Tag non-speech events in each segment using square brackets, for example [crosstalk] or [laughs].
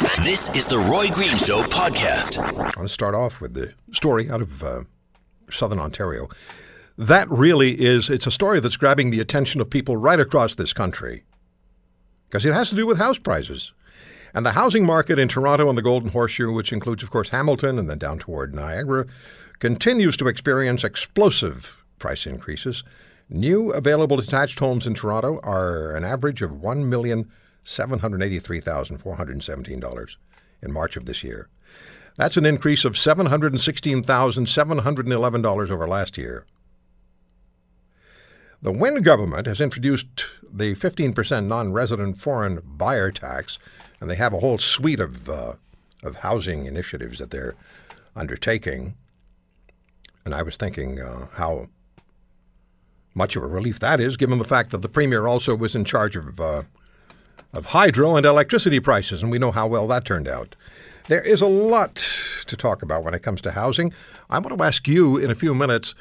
This is the Roy Green Show podcast. I want to start off with the story out of uh, Southern Ontario. That really is, it's a story that's grabbing the attention of people right across this country because it has to do with house prices. And the housing market in Toronto and the Golden Horseshoe, which includes, of course, Hamilton and then down toward Niagara, continues to experience explosive price increases. New available detached homes in Toronto are an average of one million $783,417 in March of this year. That's an increase of $716,711 over last year. The Wynne government has introduced the 15% non resident foreign buyer tax, and they have a whole suite of, uh, of housing initiatives that they're undertaking. And I was thinking uh, how much of a relief that is, given the fact that the Premier also was in charge of uh, of hydro and electricity prices, and we know how well that turned out. There is a lot to talk about when it comes to housing. I want to ask you in a few minutes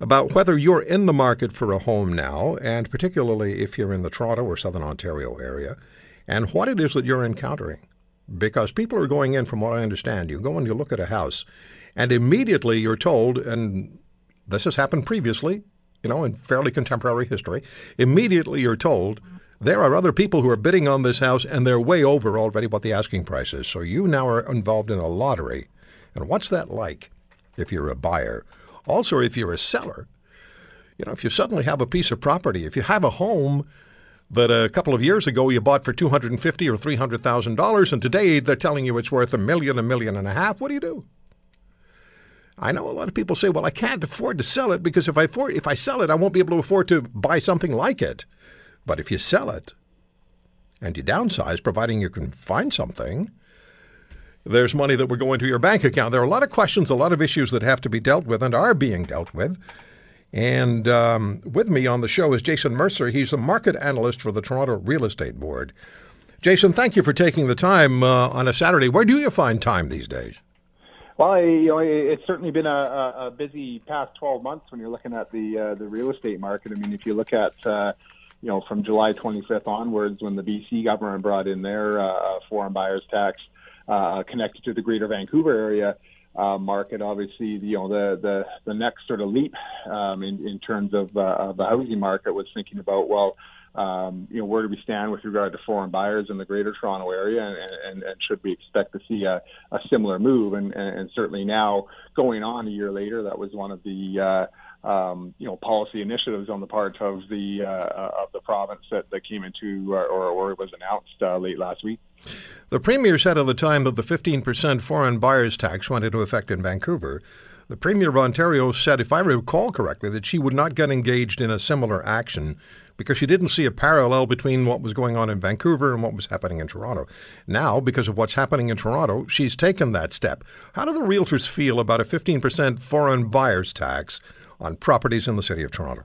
about whether you're in the market for a home now, and particularly if you're in the Toronto or Southern Ontario area, and what it is that you're encountering. Because people are going in, from what I understand, you go and you look at a house, and immediately you're told, and this has happened previously, you know, in fairly contemporary history, immediately you're told there are other people who are bidding on this house and they're way over already what the asking price is. So you now are involved in a lottery. And what's that like if you're a buyer? Also, if you're a seller, you know, if you suddenly have a piece of property, if you have a home that a couple of years ago you bought for two hundred and fifty or three hundred thousand dollars, and today they're telling you it's worth a million, a million and a half, what do you do? I know a lot of people say, "Well, I can't afford to sell it because if I afford, if I sell it, I won't be able to afford to buy something like it." But if you sell it and you downsize, providing you can find something, there's money that will go into your bank account. There are a lot of questions, a lot of issues that have to be dealt with and are being dealt with. And um, with me on the show is Jason Mercer. He's a market analyst for the Toronto Real Estate Board. Jason, thank you for taking the time uh, on a Saturday. Where do you find time these days? Well, you know, it's certainly been a, a busy past 12 months when you're looking at the uh, the real estate market. I mean, if you look at uh, you know, from July 25th onwards, when the BC government brought in their uh, foreign buyers tax uh, connected to the Greater Vancouver area uh, market, obviously, you know, the the, the next sort of leap um, in in terms of, uh, of the housing market was thinking about well. Um, you know, where do we stand with regard to foreign buyers in the Greater Toronto area, and, and, and should we expect to see a, a similar move? And, and, and certainly now, going on a year later, that was one of the uh, um, you know, policy initiatives on the part of the uh, of the province that, that came into or, or was announced uh, late last week. The premier said at the time that the 15% foreign buyers tax went into effect in Vancouver. The Premier of Ontario said, if I recall correctly, that she would not get engaged in a similar action because she didn't see a parallel between what was going on in Vancouver and what was happening in Toronto. Now, because of what's happening in Toronto, she's taken that step. How do the realtors feel about a 15% foreign buyers tax on properties in the city of Toronto?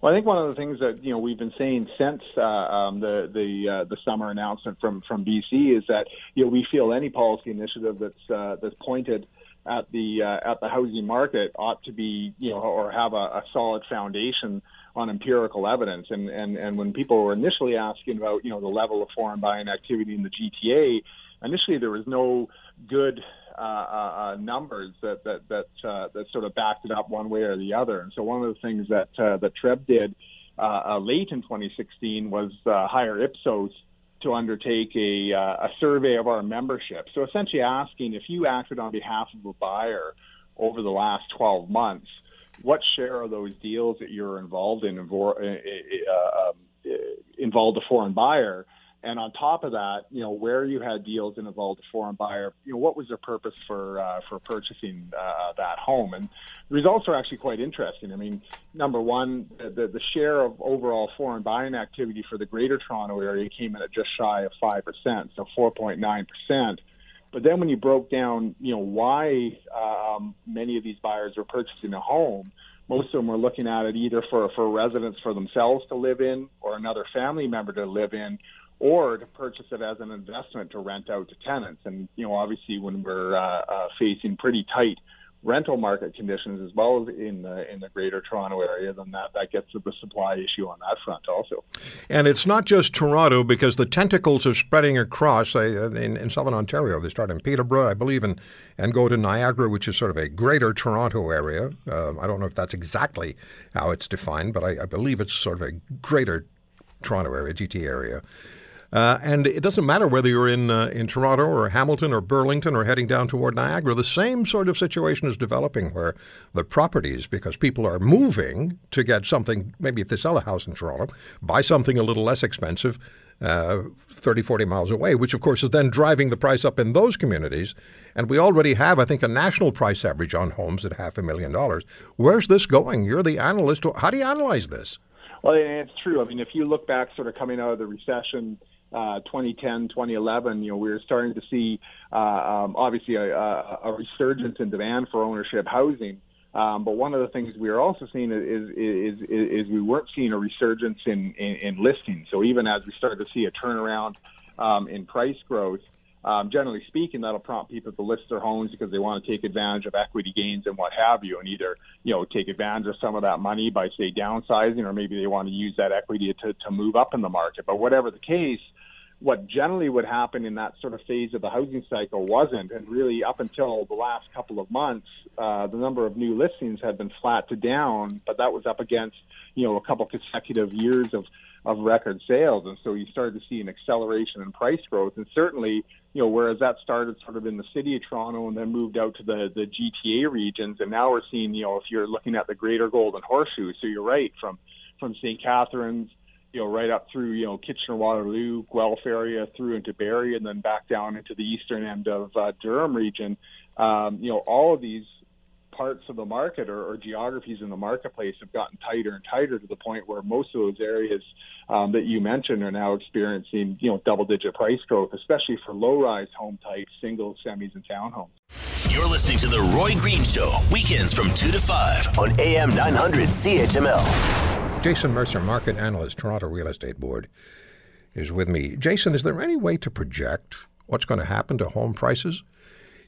Well, I think one of the things that you know we've been saying since uh, um, the the uh, the summer announcement from from BC is that you know we feel any policy initiative that's uh, that's pointed at the uh, at the housing market ought to be you know or have a, a solid foundation on empirical evidence. And and and when people were initially asking about you know the level of foreign buying activity in the GTA, initially there was no good uh, uh, uh, numbers that that that uh, that sort of backed it up one way or the other. And so one of the things that that TREB did late in 2016 was hire Ipsos to undertake a, a survey of our membership. So essentially asking if you acted on behalf of a buyer over the last 12 months, what share of those deals that you're involved in involved a foreign buyer And on top of that, you know, where you had deals that involved a foreign buyer, you know, what was their purpose for uh, for purchasing uh, that home? And the results are actually quite interesting. I mean, number one, the, the share of overall foreign buying activity for the Greater Toronto area came in at just shy of five percent, so 4.9 percent. But then when you broke down, you know, why um, many of these buyers were purchasing a home, most of them were looking at it either for for residence for themselves to live in, or another family member to live in, or to purchase it as an investment to rent out to tenants. And you know, obviously, when we're uh, uh, facing pretty tight rental market conditions as well as in the in the greater Toronto area, then that, that gets to the supply issue on that front also. And it's not just Toronto because the tentacles are spreading across uh, in, in southern Ontario. They start in Peterborough, I believe, and, and go to Niagara, which is sort of a greater Toronto area. Um, I don't know if that's exactly how it's defined, but I, I believe it's sort of a greater Toronto area, GT area. Uh, and it doesn't matter whether you're in uh, in Toronto or Hamilton or Burlington or heading down toward Niagara. The same sort of situation is developing where the properties, because people are moving to get something, maybe if they sell a house in Toronto, buy something a little less expensive, uh, 30, 40 miles away, which of course is then driving the price up in those communities. And we already have, I think, a national price average on homes at half a million dollars. Where's this going? You're the analyst. How do you analyze this? Well, it's true. I mean, if you look back, sort of coming out of the recession uh, 2010, 2011, you know, we were starting to see uh, um, obviously a, a, resurgence in demand for ownership housing. Um, but one of the things we are also seeing is, is, is, is we weren't seeing a resurgence in, in, in, listings. So even as we started to see a turnaround um, in price growth, um, generally speaking, that'll prompt people to list their homes because they want to take advantage of equity gains and what have you, and either you know take advantage of some of that money by say downsizing, or maybe they want to use that equity to to move up in the market. But whatever the case, what generally would happen in that sort of phase of the housing cycle wasn't. And really, up until the last couple of months, uh, the number of new listings had been flat to down, but that was up against, you know, a couple consecutive years of, of record sales. And so you started to see an acceleration in price growth. And certainly, you know, whereas that started sort of in the city of Toronto and then moved out to the, the GTA regions, and now we're seeing, you know, if you're looking at the greater Golden Horseshoe, so you're right, from, from St. Catharines, you know, right up through, you know, Kitchener, Waterloo, Guelph area, through into Barrie, and then back down into the eastern end of uh, Durham region. Um, you know, all of these parts of the market or, or, geographies in the marketplace have gotten tighter and tighter to the point where most of those areas um, that you mentioned are now experiencing, you know, double-digit price growth, especially for low-rise home types, singles, semis, and townhomes. You're listening to the Roy Green Show, weekends from 2 to 5 on AM 900 CHML. Jason Mercer, market analyst, Toronto Real Estate Board, is with me. Jason, is there any way to project what's going to happen to home prices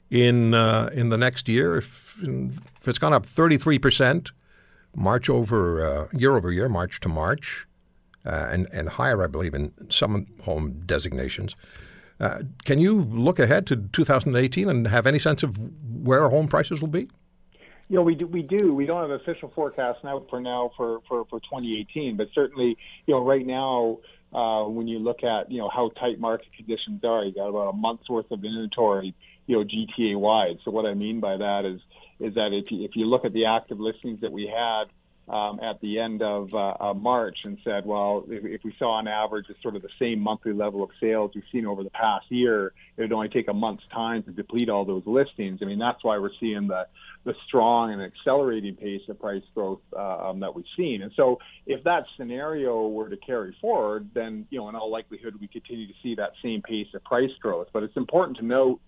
in uh, in the next year? If, if it's gone up 33 percent, March over uh, year over year, March to March, uh, and and higher, I believe, in some home designations. Uh, can you look ahead to 2018 and have any sense of where home prices will be? You know, we do. We do. We don't have official forecasts now for now for, for, for 2018, but certainly, you know, right now, uh, when you look at you know how tight market conditions are, you got about a month's worth of inventory, you know, GTA wide. So what I mean by that is is that if you, if you look at the active listings that we had um, at the end of uh, uh, March and said, well, if, if, we saw on average a sort of the same monthly level of sales we've seen over the past year, it would only take a month's time to deplete all those listings. I mean, that's why we're seeing the, the strong and accelerating pace of price growth uh, um, that we've seen. And so if that scenario were to carry forward, then, you know, in all likelihood, we continue to see that same pace of price growth. But it's important to note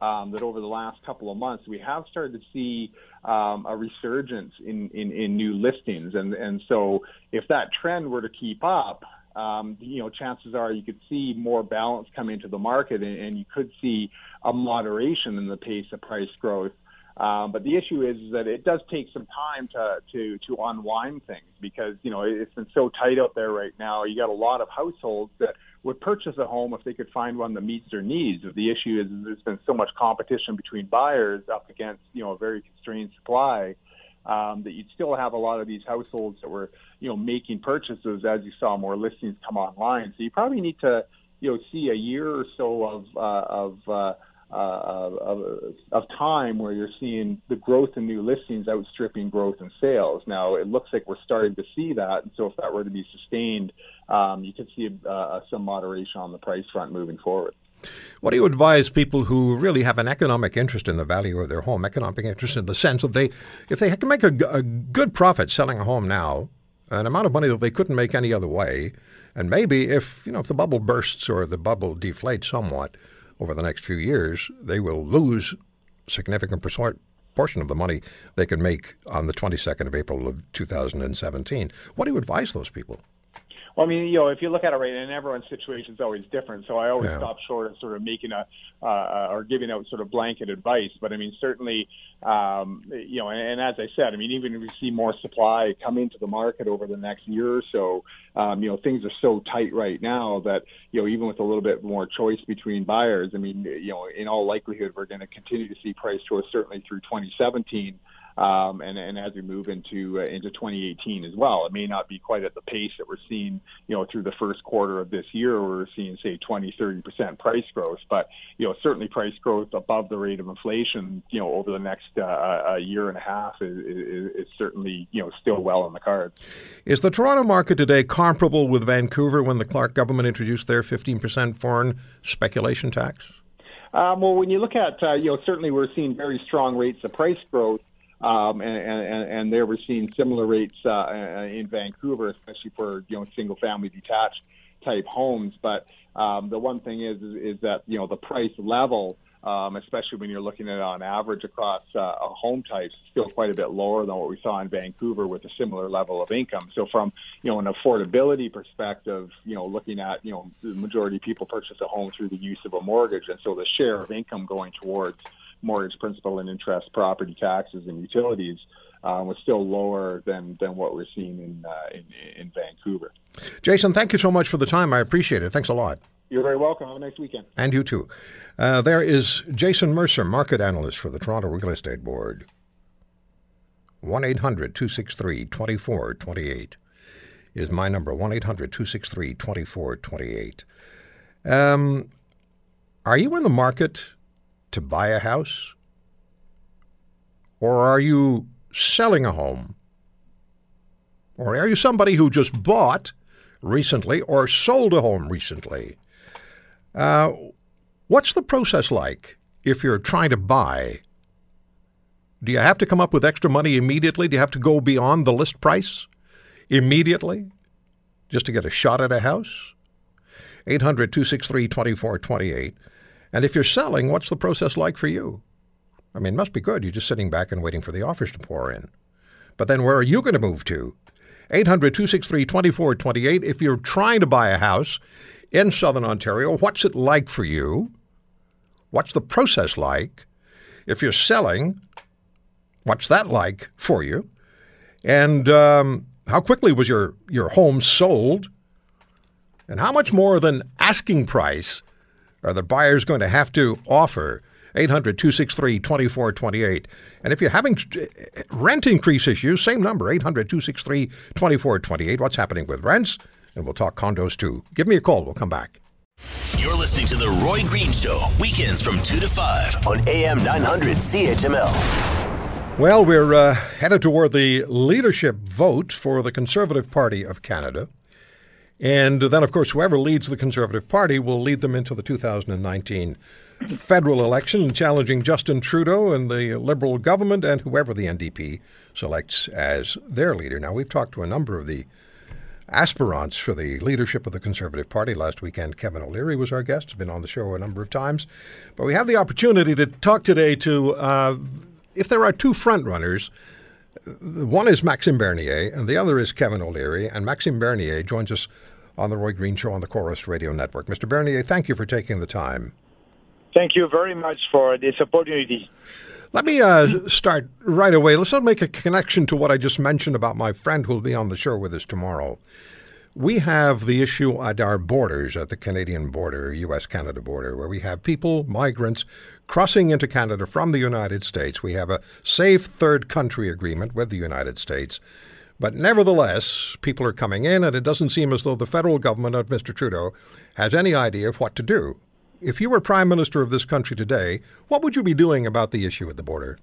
um, that over the last couple of months, we have started to see um, a resurgence in, in, in, new listings. And, and so if that trend were to keep up, um, you know, chances are you could see more balance come into the market and, and you could see a moderation in the pace of price growth. Um, but the issue is, that it does take some time to, to, to unwind things because, you know, it's been so tight out there right now. You got a lot of households that would purchase a home if they could find one that meets their needs. But The issue is there's been so much competition between buyers up against you know a very constrained supply um, that you'd still have a lot of these households that were you know making purchases as you saw more listings come online. So you probably need to you know see a year or so of uh, of uh, uh, of, of time where you're seeing the growth in new listings outstripping growth in sales. Now, it looks like we're starting to see that. And so, if that were to be sustained, um, you could see uh, some moderation on the price front moving forward. What do you advise people who really have an economic interest in the value of their home, economic interest in the sense that they, if they can make a, a good profit selling a home now, an amount of money that they couldn't make any other way, and maybe if you know if the bubble bursts or the bubble deflates somewhat over the next few years, they will lose significant portion of the money they can make on the 22nd of April of 2017. What do you advise those people? Well, I mean, you know, if you look at it right, and everyone's situation is always different. So I always yeah. stop short of sort of making a uh, or giving out sort of blanket advice. But I mean, certainly, um, you know, and, and, as I said, I mean, even if we see more supply come into the market over the next year or so, um, you know, things are so tight right now that you know, even with a little bit more choice between buyers, I mean, you know, in all likelihood, we're going to continue to see price growth certainly through 2017 um, and, and as we move into uh, into 2018 as well. It may not be quite at the pace that we're seeing, you know, through the first quarter of this year. Where we're seeing say 20, 30 percent price growth, but you know, certainly price growth above the rate of inflation, you know, over the next uh, a year and a half is, is, is certainly you know still well on the cards. Is the Toronto market today comparable with Vancouver when the Clark government introduced their 15 percent foreign speculation tax? Um, well, when you look at, uh, you know, certainly we're seeing very strong rates of price growth um, and, and, and there we're seeing similar rates uh, in Vancouver, especially for you know single family detached type homes. But um, the one thing is, is, is that you know the price level, um, especially when you're looking at it on average across uh, home types, is still quite a bit lower than what we saw in Vancouver with a similar level of income. So from you know an affordability perspective, you know looking at you know the majority of people purchase a home through the use of a mortgage, and so the share of income going towards mortgage principal and interest, property taxes, and utilities uh, was still lower than, than what we're seeing in, uh, in, in Vancouver. Jason, thank you so much for the time. I appreciate it. Thanks a lot. You're very welcome. Have a nice weekend. And you too. Uh, there is Jason Mercer, market analyst for the Toronto Real Estate Board. 1 800 263 2428 is my number 1 800 263 2428. Um, are you in the market to buy a house? Or are you selling a home? Or are you somebody who just bought recently or sold a home recently? Uh, what's the process like if you're trying to buy? Do you have to come up with extra money immediately? Do you have to go beyond the list price immediately just to get a shot at a house? 800 263 2428. And if you're selling, what's the process like for you? I mean, it must be good. You're just sitting back and waiting for the offers to pour in. But then where are you going to move to? 800 263 2428. If you're trying to buy a house in Southern Ontario, what's it like for you? What's the process like? If you're selling, what's that like for you? And um, how quickly was your, your home sold? And how much more than asking price are the buyers going to have to offer 800 263 2428. And if you're having rent increase issues, same number 800 263 2428. What's happening with rents? And we'll talk condos too. Give me a call. We'll come back. You're listening to The Roy Green Show, weekends from 2 to 5 on AM 900 CHML. Well, we're uh, headed toward the leadership vote for the Conservative Party of Canada. And then, of course, whoever leads the Conservative Party will lead them into the 2019 federal election, challenging Justin Trudeau and the Liberal government and whoever the NDP selects as their leader. Now, we've talked to a number of the aspirants for the leadership of the Conservative Party. Last weekend, Kevin O'Leary was our guest, has been on the show a number of times. But we have the opportunity to talk today to, uh, if there are two frontrunners, one is Maxime Bernier, and the other is Kevin O'Leary. And Maxime Bernier joins us on the Roy Green Show on the Corus Radio Network. Mr. Bernier, thank you for taking the time. Thank you very much for this opportunity. Let me uh, start right away. Let's not make a connection to what I just mentioned about my friend who will be on the show with us tomorrow. We have the issue at our borders, at the Canadian border, U.S. Canada border, where we have people, migrants, crossing into Canada from the United States. We have a safe third country agreement with the United States. But nevertheless, people are coming in, and it doesn't seem as though the federal government of Mr. Trudeau has any idea of what to do if you were prime minister of this country today, what would you be doing about the issue at the border?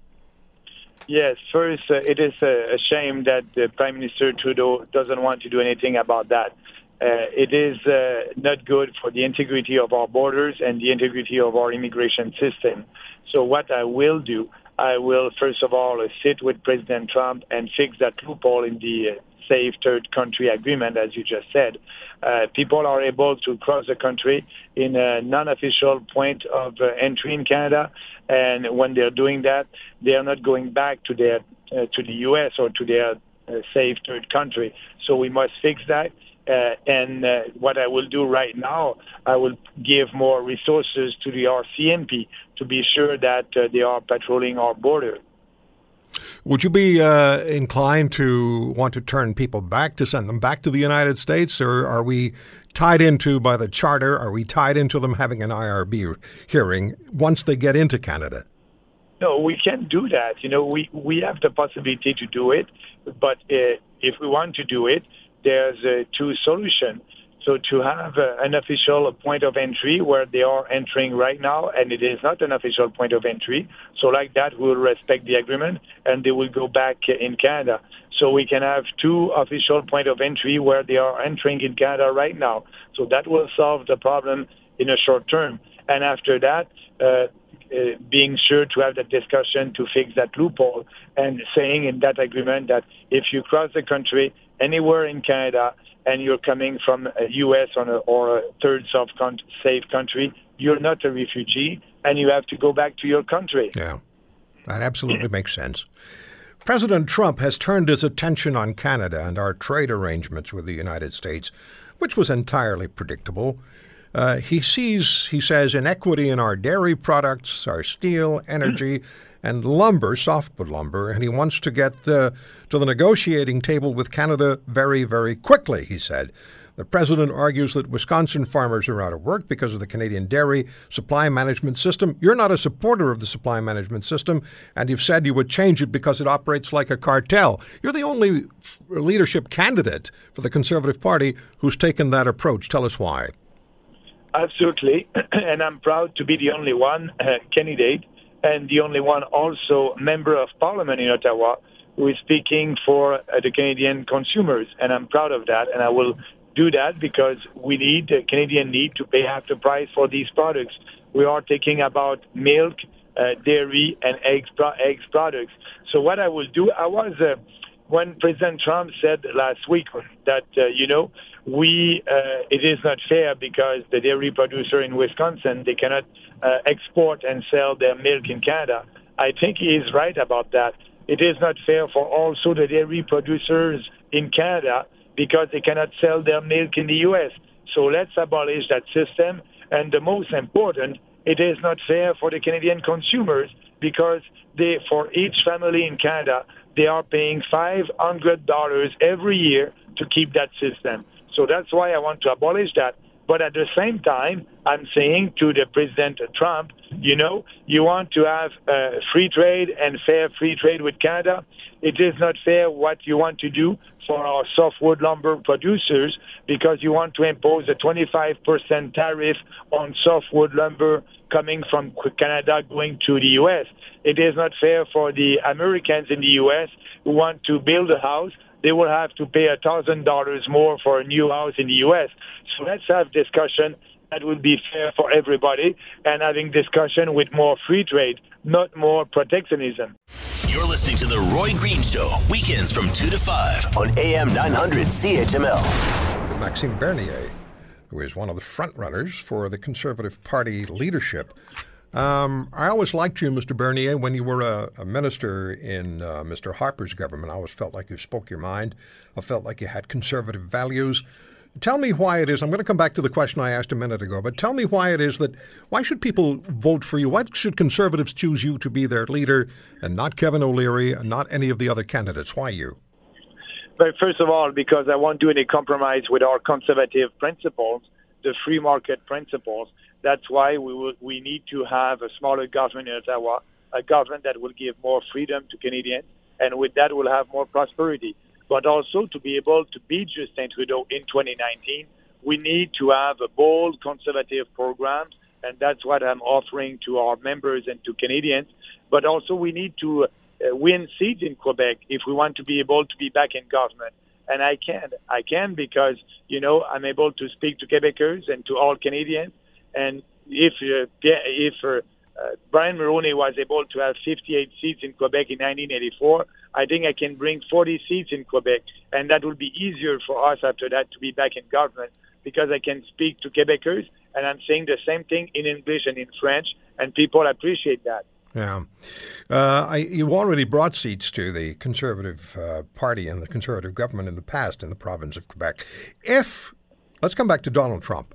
Yes, first, uh, it is a, shame that Prime Minister Trudeau doesn't want to do anything about that. Uh, it is uh, not good for the integrity of our borders and the integrity of our immigration system. So what I will do, I will first of all sit with President Trump and fix that loophole in the uh, safe third country agreement, as you just said. Uh, people are able to cross the country in a non-official point of uh, entry in Canada, and when they're doing that, they are not going back to their uh, to the U.S. or to their uh, safe third country. So we must fix that. Uh, and uh, what I will do right now, I will give more resources to the RCMP to be sure that they are patrolling our border. Would you be uh, inclined to want to turn people back to send them back to the United States, or are we tied into by the charter? Are we tied into them having an IRB hearing once they get into Canada? No, we can't do that. You know, we we have the possibility to do it, but uh, if we want to do it, there's uh, two solutions. So to have uh, an official point of entry where they are entering right now, and it is not an official point of entry. So like that, we'll respect the agreement, and they will go back in Canada. So we can have two official point of entry where they are entering in Canada right now. So that will solve the problem in a short term. And after that, uh, uh, being sure to have that discussion to fix that loophole and saying in that agreement that if you cross the country anywhere in Canada and you're coming from a U.S. or a, or a third safe country, you're not a refugee, and you have to go back to your country. Yeah, that absolutely makes sense. President Trump has turned his attention on Canada and our trade arrangements with the United States, which was entirely predictable. Uh, he sees, he says, inequity in our dairy products, our steel, energy, and lumber, softwood lumber, and he wants to get uh, to the negotiating table with Canada very, very quickly, he said. The president argues that Wisconsin farmers are out of work because of the Canadian dairy supply management system. You're not a supporter of the supply management system, and you've said you would change it because it operates like a cartel. You're the only leadership candidate for the Conservative Party who's taken that approach. Tell us why. Absolutely, [clears throat] and I'm proud to be the only one uh, candidate and the only one also member of parliament in Ottawa who is speaking for uh, the Canadian consumers. And I'm proud of that. And I will do that because we need, the Canadian need to pay half the price for these products. We are talking about milk, uh, dairy, and eggs, pro- eggs products. So what I will do, I was, uh, when President Trump said last week that, uh, you know, we, uh, it is not fair because the dairy producer in Wisconsin, they cannot uh, export and sell their milk in Canada. I think he is right about that. It is not fair for also the dairy producers in Canada because they cannot sell their milk in the U.S. So let's abolish that system. And the most important, it is not fair for the Canadian consumers because they, for each family in Canada, they are paying $500 every year to keep that system. So that's why I want to abolish that. But at the same time, I'm saying to the President Trump, you know, you want to have uh, free trade and fair free trade with Canada. It is not fair what you want to do for our softwood lumber producers because you want to impose a 25% tariff on softwood lumber coming from Canada going to the U.S. It is not fair for the Americans in the U.S. who want to build a house they will have to pay a thousand dollars more for a new house in the U.S. So let's have discussion that would be fair for everybody and having discussion with more free trade, not more protectionism. You're listening to The Roy Green Show, weekends from 2 to 5 on AM 900 CHML. Maxime Bernier, who is one of the frontrunners for the Conservative Party leadership um, I always liked you, Mr. Bernier, when you were a, a minister in uh, Mr. Harper's government. I always felt like you spoke your mind. I felt like you had conservative values. Tell me why it is. I'm going to come back to the question I asked a minute ago, but tell me why it is that why should people vote for you? Why should conservatives choose you to be their leader and not Kevin O'Leary and not any of the other candidates? Why you? But first of all, because I won't do any compromise with our conservative principles, the free market principles. That's why we will, we need to have a smaller government in Ottawa, a government that will give more freedom to Canadians, and with that we'll have more prosperity. But also to be able to beat Justin Trudeau in 2019, we need to have a bold conservative program and that's what I'm offering to our members and to Canadians. But also, we need to uh, win seats in Quebec if we want to be able to be back in government. And I can. I can because, you know, I'm able to speak to Quebecers and to all Canadians. And if, uh, if uh, uh, Brian Mulroney was able to have 58 seats in Quebec in 1984, I think I can bring 40 seats in Quebec. And that will be easier for us after that to be back in government because I can speak to Quebecers and I'm saying the same thing in English and in French, and people appreciate that. Yeah. Uh, I, you already brought seats to the Conservative uh, Party and the Conservative government in the past in the province of Quebec. If, let's come back to Donald Trump.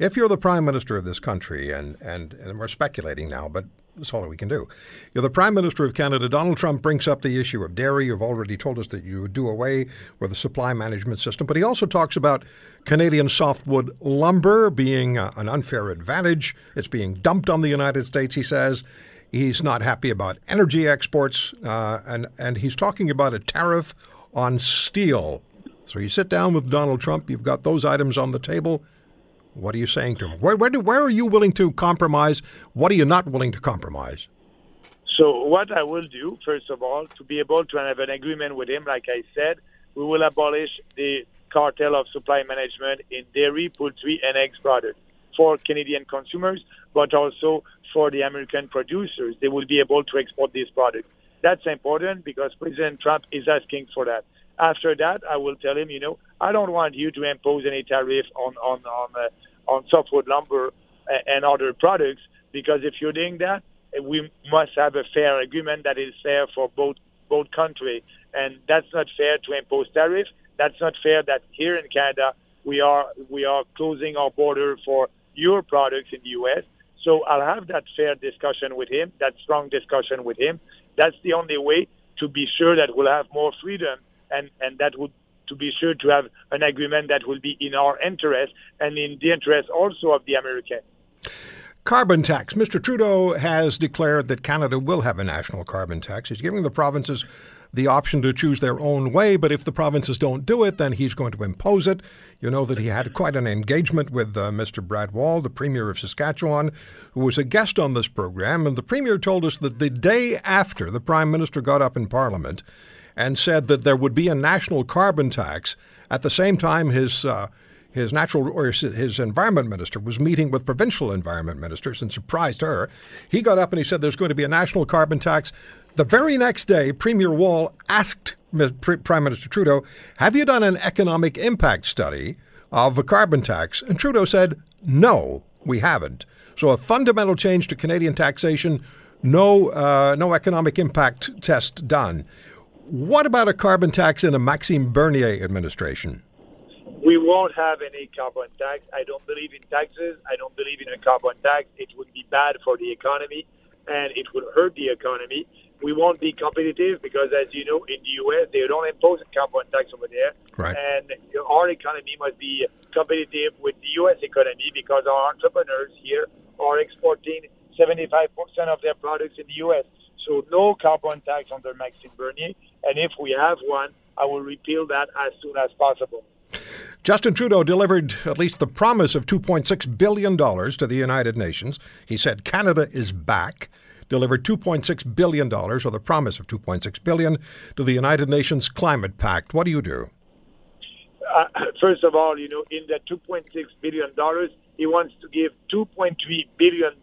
If you're the prime minister of this country, and, and, and we're speculating now, but that's all we can do. You're the Prime Minister of Canada. Donald Trump brings up the issue of dairy. You've already told us that you would do away with the supply management system, but he also talks about Canadian softwood lumber being uh, an unfair advantage. It's being dumped on the United States, he says. He's not happy about energy exports, uh, and, and he's talking about a tariff on steel. So you sit down with Donald Trump, you've got those items on the table. What are you saying to him? Where, where, do, where are you willing to compromise? What are you not willing to compromise? So, what I will do, first of all, to be able to have an agreement with him, like I said, we will abolish the cartel of supply management in dairy, poultry, and eggs products for Canadian consumers, but also for the American producers. They will be able to export these products. That's important because President Trump is asking for that. After that, I will tell him, you know, I don't want you to impose any tariff on on on uh, on softwood lumber and other products because if you're doing that, we must have a fair agreement that is fair for both both countries, and that's not fair to impose tariff. That's not fair that here in Canada we are we are closing our border for your products in the U.S. So I'll have that fair discussion with him, that strong discussion with him. That's the only way to be sure that we'll have more freedom and, and that would to be sure to have an agreement that will be in our interest and in the interest also of the Americans. Carbon tax. Mr. Trudeau has declared that Canada will have a national carbon tax. He's giving the provinces the option to choose their own way, but if the provinces don't do it, then he's going to impose it. You know that he had quite an engagement with uh, Mr. Brad Wall, the Premier of Saskatchewan, who was a guest on this program, and the Premier told us that the day after the Prime Minister got up in Parliament and said that there would be a national carbon tax, at the same time his uh, his natural or his environment minister was meeting with provincial environment ministers and surprised her. He got up and he said there's going to be a national carbon tax. The very next day, Premier Wall asked Prime Minister Trudeau, Have you done an economic impact study of a carbon tax? And Trudeau said, No, we haven't. So a fundamental change to Canadian taxation, no, uh, no economic impact test done. What about a carbon tax in a Maxime Bernier administration? We won't have any carbon tax. I don't believe in taxes. I don't believe in a carbon tax. It would be bad for the economy and it would hurt the economy we won't be competitive because, as you know, in the U.S. they don't impose a carbon tax over there, right. and our economy must be competitive with the U.S. economy because our entrepreneurs here are exporting 75% of their products in the U.S. So no carbon tax under Maxime Bernier, and if we have one, I will repeal that as soon as possible. Justin Trudeau delivered at least the promise of $2.6 billion to the United Nations. He said Canada is back delivered $2.6 billion, or the promise of 2.6 billion, to the United Nations Climate Pact. What do you do? Uh, [clears throat] first of all, you know, in that $2.6 billion, he wants to give $2.3 billion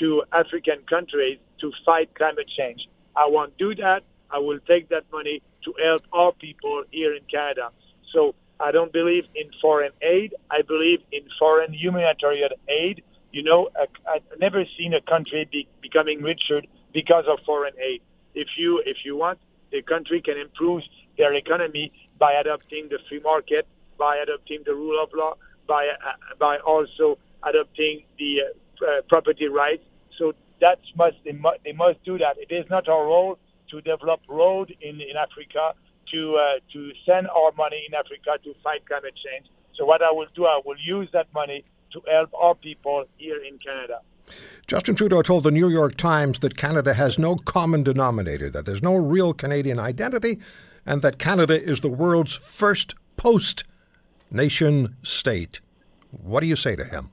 to African countries to fight climate change. I won't do that. I will take that money to help our people here in Canada. So I don't believe in foreign aid. I believe in foreign humanitarian aid you know, I've never seen a country be, becoming richer because of foreign aid. If you if you want, the country can improve their economy by adopting the free market, by adopting the rule of law, by uh, by also adopting the uh, uh, property rights. So that must they, must they must do that. It is not our role to develop road in, in Africa to uh, to send our money in Africa to fight climate change. So what I will do, I will use that money to help our people here in Canada. Justin Trudeau told the New York Times that Canada has no common denominator, that there's no real Canadian identity, and that Canada is the world's first post nation state. What do you say to him?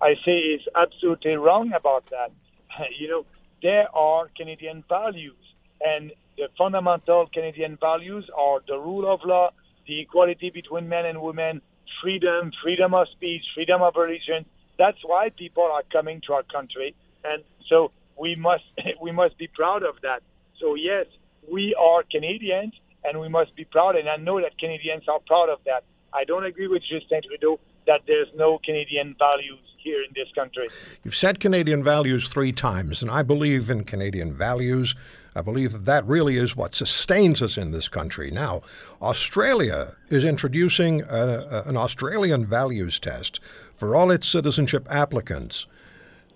I say he's absolutely wrong about that. [laughs] you know, there are Canadian values, and the fundamental Canadian values are the rule of law, the equality between men and women, freedom, freedom of speech, freedom of religion. That's why people are coming to our country, and so we must [laughs] we must be proud of that. So yes, we are Canadians, and we must be proud. And I know that Canadians are proud of that. I don't agree with Justin Trudeau that there's no Canadian values here in this country. You've said Canadian values three times, and I believe in Canadian values. I believe that that really is what sustains us in this country. Now, Australia is introducing a, a, an Australian values test for all its citizenship applicants.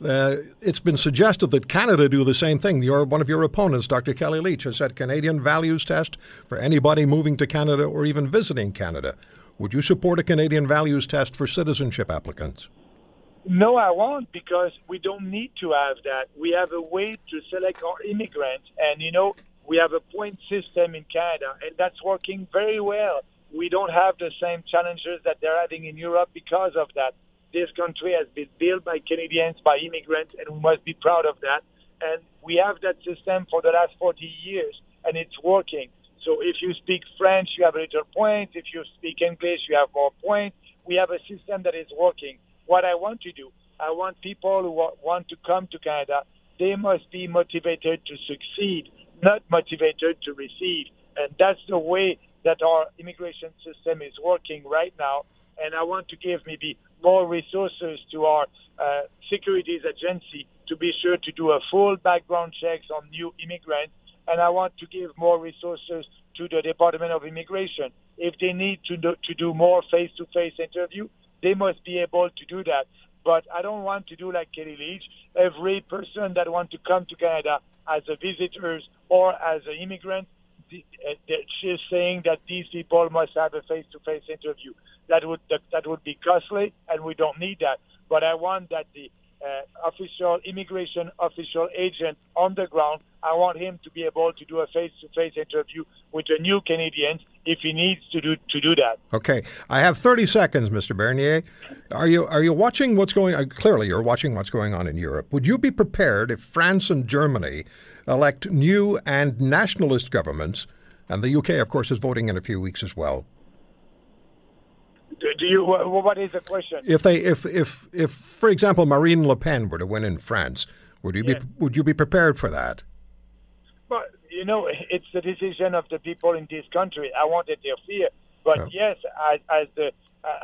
Uh, it's been suggested that Canada do the same thing. Your, one of your opponents, Dr. Kellie Leitch, has said Canadian values test for anybody moving to Canada or even visiting Canada. Would you support a Canadian values test for citizenship applicants? No, I won't because we don't need to have that. We have a way to select our immigrants, and you know we have a point system in Canada, and that's working very well. We don't have the same challenges that they're having in Europe because of that. This country has been built by Canadians, by immigrants, and we must be proud of that. And we have that system for the last 40 years, and it's working. So if you speak French, you have little point. If you speak English, you have more points. We have a system that is working what I want to do. I want people who want to come to Canada, they must be motivated to succeed, not motivated to receive. And that's the way that our immigration system is working right now. And I want to give maybe more resources to our uh, securities agency to be sure to do a full background checks on new immigrants. And I want to give more resources to the Department of Immigration. If they need to do, to do more face-to-face interview, they must be able to do that. But I don't want to do like Kellie Leitch. Every person that wants to come to Canada as a visitor or as an immigrant, uh, she's saying that these people must have a face-to-face interview. That would that, that would be costly, and we don't need that. But I want that the uh, official immigration official agent on the ground. I want him to be able to do a face-to-face interview with the new Canadians if he needs to do to do that. Okay, I have 30 seconds, Mr. Bernier. Are you are you watching what's going? Uh, clearly, you're watching what's going on in Europe. Would you be prepared if France and Germany elect new and nationalist governments, and the UK, of course, is voting in a few weeks as well? Do you? What is the question? If they, if if if, for example, Marine Le Pen were to win in France, would you be would you be prepared for that? Well, you know, it's the decision of the people in this country. I won't interfere, but oh. yes, as, as the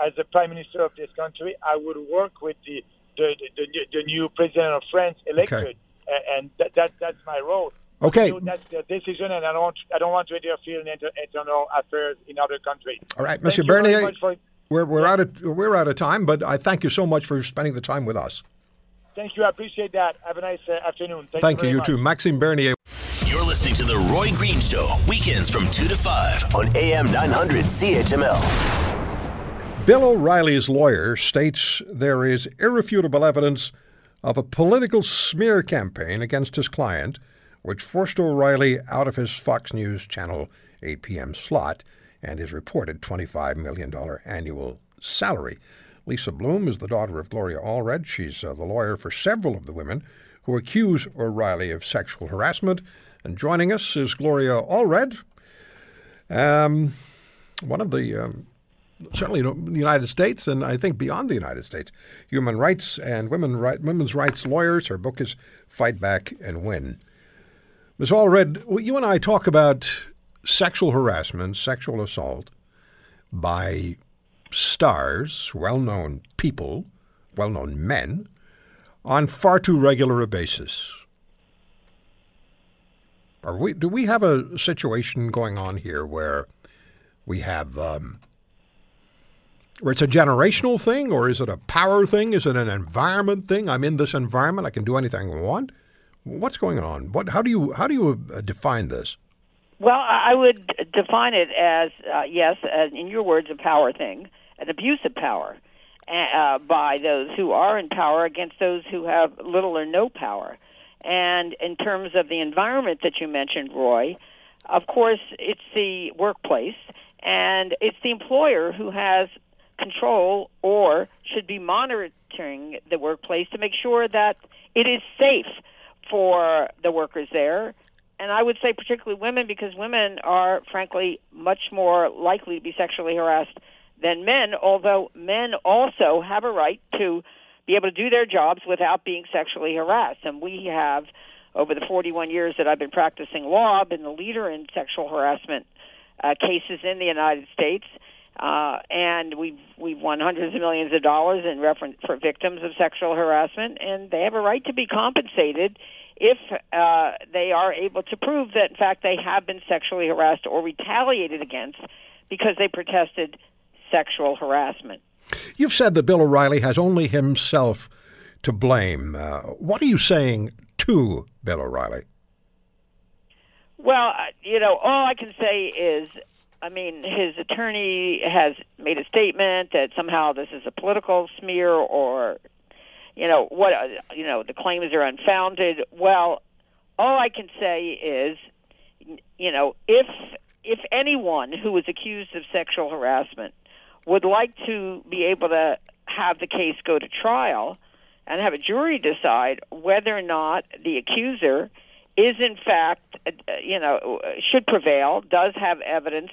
as the prime minister of this country, I would work with the the, the, the new president of France elected, okay. and that, that that's my role. Okay, so that's the decision, and I don't I don't want to interfere in internal affairs in other countries. All right, Monsieur Bernier. We're, we're, out of, we're out of time, but I thank you so much for spending the time with us. Thank you. I appreciate that. Have a nice uh, afternoon. Thank, thank you. You, you too. Maxime Bernier. You're listening to The Roy Green Show, weekends from 2 to 5 on AM 900 CHML. Bill O'Reilly's lawyer states there is irrefutable evidence of a political smear campaign against his client, which forced O'Reilly out of his Fox News Channel 8 p.m. slot and his reported $25 million annual salary. Lisa Bloom is the daughter of Gloria Allred. She's uh, the lawyer for several of the women who accuse O'Reilly of sexual harassment. And joining us is Gloria Allred, um, one of the um, certainly in the United States and I think beyond the United States, human rights and women right, women's rights lawyers. Her book is Fight Back and Win. Ms. Allred, you and I talk about sexual harassment, sexual assault by stars, well known people, well known men, on far too regular a basis. Are we, do we have a situation going on here where we have um, where it's a generational thing, or is it a power thing? Is it an environment thing? I'm in this environment; I can do anything I want. What's going on? What? How do you how do you uh, define this? Well, I would define it as uh, yes, as in your words, a power thing, an abuse of power uh, by those who are in power against those who have little or no power. And in terms of the environment that you mentioned, Roy, of course, it's the workplace, and it's the employer who has control or should be monitoring the workplace to make sure that it is safe for the workers there. And I would say particularly women because women are frankly much more likely to be sexually harassed than men, although men also have a right to be able to do their jobs without being sexually harassed. And we have, over the 41 years that I've been practicing law, been the leader in sexual harassment uh, cases in the United States. Uh, and we've we've won hundreds of millions of dollars in reference for victims of sexual harassment, and they have a right to be compensated if uh, they are able to prove that in fact they have been sexually harassed or retaliated against because they protested sexual harassment. You've said that Bill O'Reilly has only himself to blame. Uh, what are you saying to Bill O'Reilly? Well, uh, you know, all I can say is, I mean, his attorney has made a statement that somehow this is a political smear or, you know, what, uh, you know, the claims are unfounded. Well, all I can say is, you know, if if anyone who was accused of sexual harassment would like to be able to have the case go to trial and have a jury decide whether or not the accuser is in fact, uh, you know, should prevail, does have evidence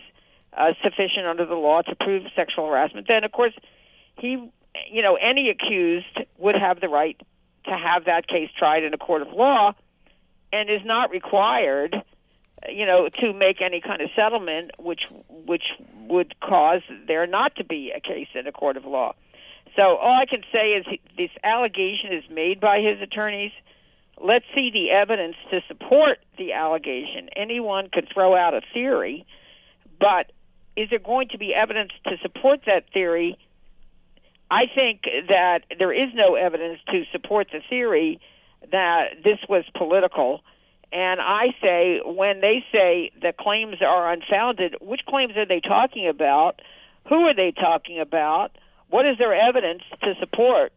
uh, sufficient under the law to prove sexual harassment, then of course he, you know, any accused would have the right to have that case tried in a court of law and is not required you know, to make any kind of settlement, which which would cause there not to be a case in a court of law. So all I can say is he, this allegation is made by his attorneys. Let's see the evidence to support the allegation. Anyone could throw out a theory, but is there going to be evidence to support that theory? I think that there is no evidence to support the theory that this was political and I say, when they say the claims are unfounded, which claims are they talking about? Who are they talking about? What is their evidence to support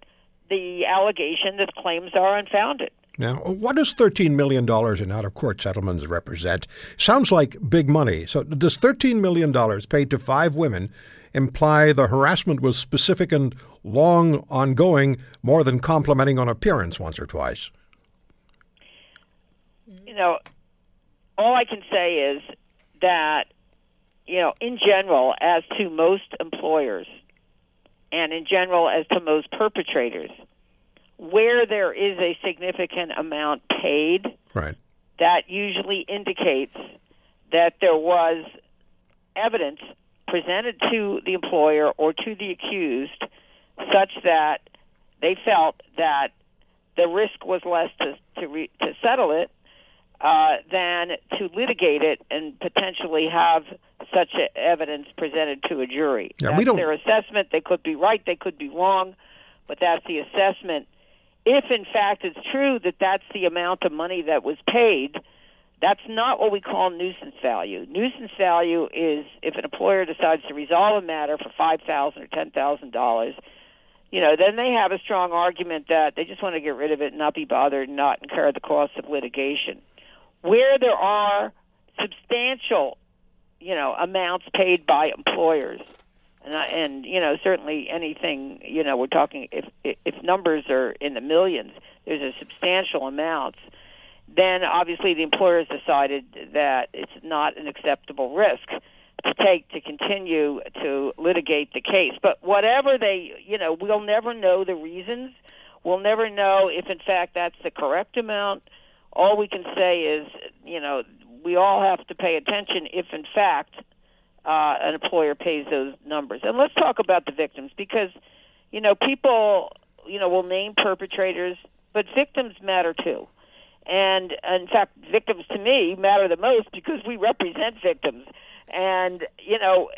the allegation that claims are unfounded? Now, what does $13 million in out of court settlements represent? Sounds like big money. So, does $13 million paid to five women imply the harassment was specific and long ongoing more than complimenting on appearance once or twice? you know, all I can say is that, you know, in general, as to most employers, and in general, as to most perpetrators, where there is a significant amount paid, right. that usually indicates that there was evidence presented to the employer or to the accused such that they felt that the risk was less to to, re, to settle it uh, than to litigate it and potentially have such evidence presented to a jury. Yeah, that's we don't... their assessment. They could be right, they could be wrong, but that's the assessment. If in fact it's true that that's the amount of money that was paid, that's not what we call nuisance value. Nuisance value is if an employer decides to resolve a matter for five thousand or ten thousand dollars, you know, then they have a strong argument that they just want to get rid of it and not be bothered and not incur the cost of litigation where there are substantial, you know, amounts paid by employers, and and you know certainly anything you know we're talking if if numbers are in the millions, there's a substantial amounts. Then obviously the employer has decided that it's not an acceptable risk to take to continue to litigate the case. But whatever they, you know, we'll never know the reasons. We'll never know if in fact that's the correct amount all we can say is, you know, we all have to pay attention if, in fact, uh, an employer pays those numbers. And let's talk about the victims because, you know, people, you know, will name perpetrators, but victims matter too. And in fact, victims to me matter the most because we represent victims. And you know,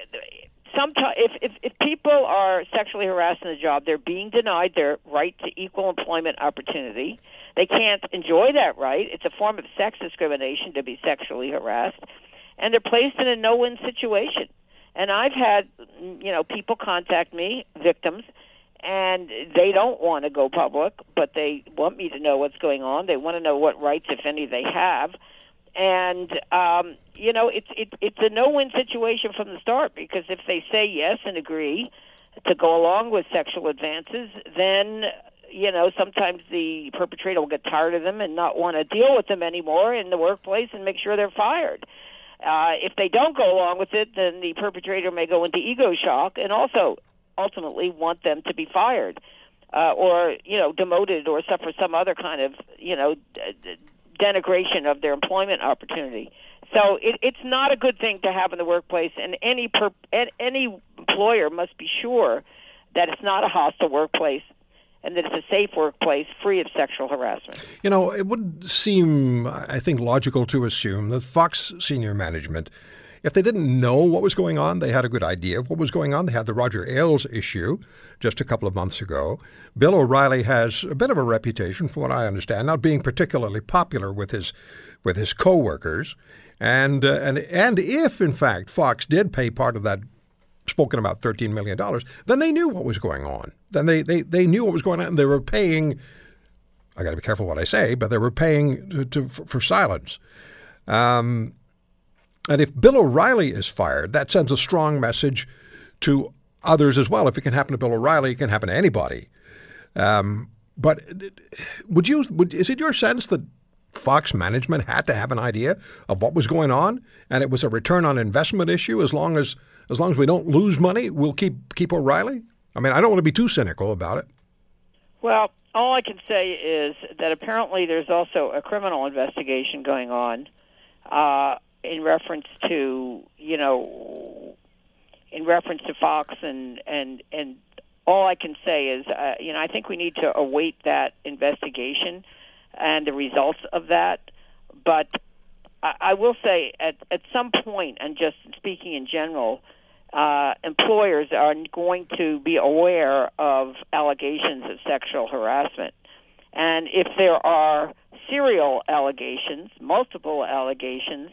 sometimes if, if if people are sexually harassed in the job, they're being denied their right to equal employment opportunity. They can't enjoy that right. It's a form of sex discrimination to be sexually harassed, and they're placed in a no-win situation. And I've had, you know, people contact me, victims, and they don't want to go public, but they want me to know what's going on. They want to know what rights, if any, they have. And um, you know, it's it, it's a no-win situation from the start because if they say yes and agree, to go along with sexual advances, then you know sometimes the perpetrator will get tired of them and not want to deal with them anymore in the workplace and make sure they're fired. Uh, if they don't go along with it, then the perpetrator may go into ego shock and also ultimately want them to be fired uh, or you know demoted or suffer some other kind of you know denigration of their employment opportunity. So it, it's not a good thing to have in the workplace, and any per, any employer must be sure that it's not a hostile workplace and that it's a safe workplace free of sexual harassment. You know, it would seem, I think, logical to assume that Fox senior management, if they didn't know what was going on, they had a good idea of what was going on. They had the Roger Ailes issue just a couple of months ago. Bill O'Reilly has a bit of a reputation, from what I understand, not being particularly popular with his with his coworkers. And uh, and and if in fact Fox did pay part of that spoken about $13 million, then they knew what was going on. Then they, they, they knew what was going on, and they were paying. I got to be careful what I say, but they were paying to, to, for, for, silence. Um, and if Bill O'Reilly is fired, that sends a strong message to others as well. If it can happen to Bill O'Reilly, it can happen to anybody. Um, but would you? Would, is it your sense that Fox management had to have an idea of what was going on, and it was a return on investment issue. As long as as long as we don't lose money, we'll keep keep O'Reilly. I mean, I don't want to be too cynical about it. Well, all I can say is that apparently there's also a criminal investigation going on uh, in reference to you know in reference to Fox and and and all I can say is uh, you know I think we need to await that investigation and the results of that. But I, I will say at, at some point, and just speaking in general, uh, employers are going to be aware of allegations of sexual harassment. And if there are serial allegations, multiple allegations,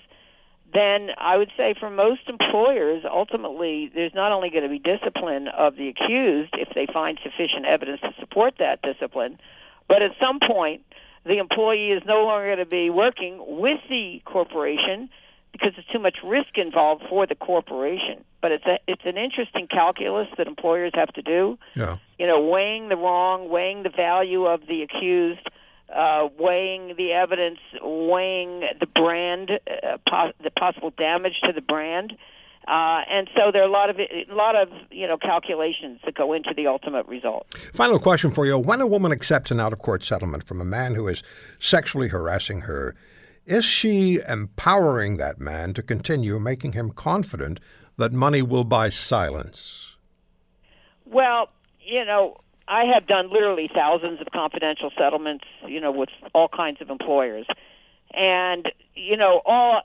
then I would say for most employers, ultimately, there's not only going to be discipline of the accused if they find sufficient evidence to support that discipline, but at some point, the employee is no longer going to be working with the corporation because there's too much risk involved for the corporation. But it's a it's an interesting calculus that employers have to do. Yeah. You know, weighing the wrong, weighing the value of the accused, uh, weighing the evidence, weighing the brand, uh, pos- the possible damage to the brand. Uh, and so there are a lot of a lot of you know calculations that go into the ultimate result. Final question for you: When a woman accepts an out-of-court settlement from a man who is sexually harassing her, is she empowering that man to continue making him confident that money will buy silence? Well, you know, I have done literally thousands of confidential settlements, you know, with all kinds of employers, and you know, all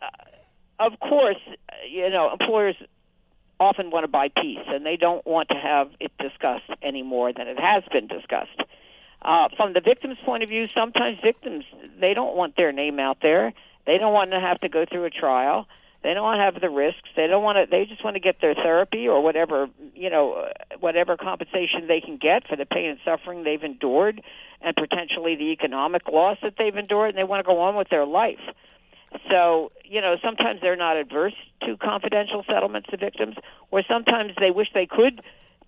of course, you know, employers often want to buy peace, and they don't want to have it discussed any more than it has been discussed. Uh, from the victim's point of view, sometimes victims they don't want their name out there. They don't want to have to go through a trial. They don't want to have the risks. They don't want to. They just want to get their therapy or whatever you know, whatever compensation they can get for the pain and suffering they've endured, and potentially the economic loss that they've endured, and they want to go on with their life. So, you know, sometimes they're not adverse to confidential settlements to victims, or sometimes they wish they could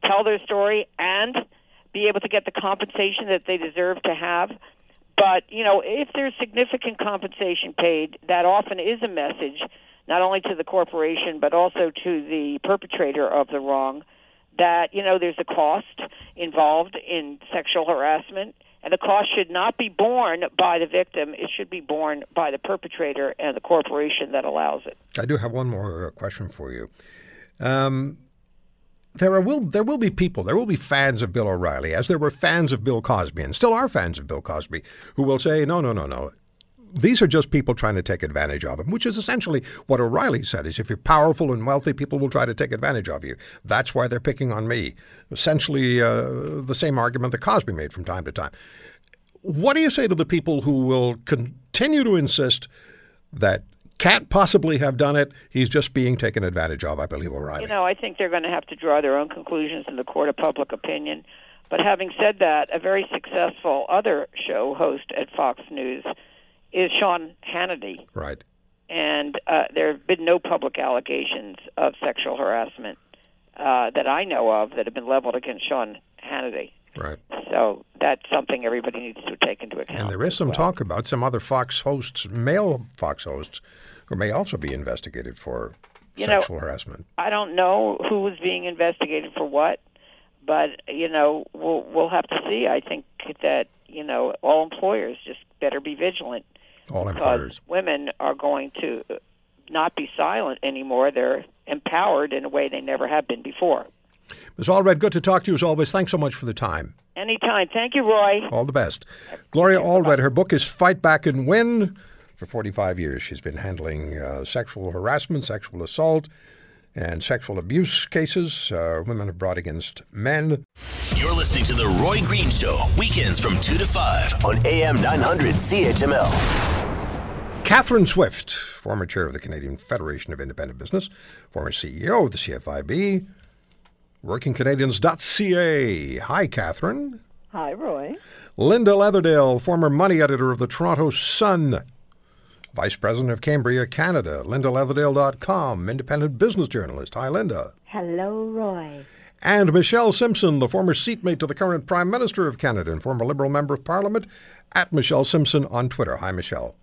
tell their story and be able to get the compensation that they deserve to have. But, you know, if there's significant compensation paid, that often is a message not only to the corporation but also to the perpetrator of the wrong that, you know, there's a cost involved in sexual harassment and the cost should not be borne by the victim. It should be borne by the perpetrator and the corporation that allows it. I do have one more uh, question for you. Um, there are, will there will be people, there will be fans of Bill O'Reilly, as there were fans of Bill Cosby, and still are fans of Bill Cosby, who will say, no, no, no, no these are just people trying to take advantage of him, which is essentially what O'Reilly said: is if you're powerful and wealthy, people will try to take advantage of you. That's why they're picking on me. Essentially, uh, the same argument that Cosby made from time to time. What do you say to the people who will continue to insist that can't possibly have done it. He's just being taken advantage of, I believe, O'Reilly. You know, I think they're going to have to draw their own conclusions in the court of public opinion. But having said that, a very successful other show host at Fox News is Sean Hannity. Right. And uh, there have been no public allegations of sexual harassment uh, that I know of that have been leveled against Sean Hannity. Right. So that's something everybody needs to take into account. And there is some well. talk about some other Fox hosts, male Fox hosts, who may also be investigated for You know- sexual harassment. I don't know who was being investigated for what, but you know we'll we'll have to see. I think that you know all employers just better be vigilant All because employers. women are going to not be silent anymore. They're empowered in a way they never have been before. Ms. Allred, good to talk to you as always. Thanks so much for the time. Anytime. Thank you, Roy. All the best. Gloria Allred, her book is Fight Back and Win. For 45 years, she's been handling uh, sexual harassment, sexual assault, and sexual abuse cases uh, women have brought against men. You're listening to The Roy Green Show, weekends from 2 to 5 on AM 900 CHML. Catherine Swift, former chair of the Canadian Federation of Independent Business, former CEO of the CFIB, workingcanadians.ca. Hi, Catherine. Hi, Roy. Linda Leatherdale, former money editor of the Toronto Sun, vice president of Cambria, Canada. LindaLeatherdale.com, independent business journalist. Hi, Linda. Hello, Roy. And Michelle Simson, the former seatmate to the current Prime Minister of Canada and former Liberal Member of Parliament, at Michelle Simson on Twitter. Hi, Michelle.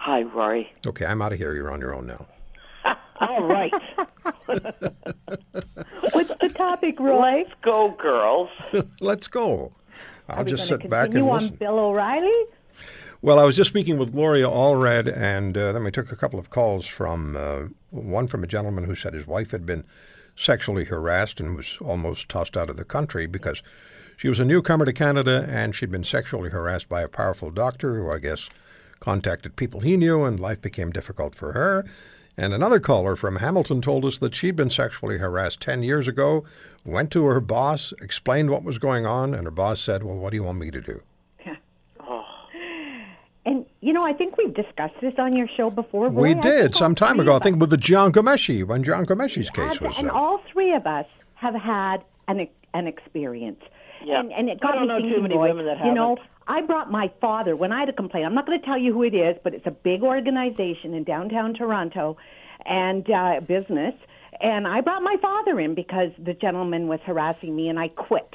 Hi, Rory. Okay, I'm out of here. You're on your own now. [laughs] All right. [laughs] What's the topic, Roy? Let's go, girls. [laughs] Let's go. I'll just sit back and continue on listen. Bill O'Reilly? Well, I was just speaking with Gloria Allred, and uh, then we took a couple of calls from uh, one from a gentleman who said his wife had been sexually harassed and was almost tossed out of the country because she was a newcomer to Canada and she'd been sexually harassed by a powerful doctor who I guess contacted people he knew, and life became difficult for her. And another caller from Hamilton told us that she'd been sexually harassed 10 years ago, went to her boss, explained what was going on, and her boss said, Well, what do you want me to do? [laughs] And, you know, I think we've discussed this on your show before. Roy. We did some time ago. I think with the Jian Ghomeshi, when Jian Ghomeshi's case had- was. And uh, all three of us have had an, an experience. Yeah. And, and it I got don't me know too thinking, many Roy, women that have. You know, haven't. I brought my father when I had a complaint. I'm not going to tell you who it is, but it's a big organization in downtown Toronto and uh, business. And I brought my father in because the gentleman was harassing me, and I quit.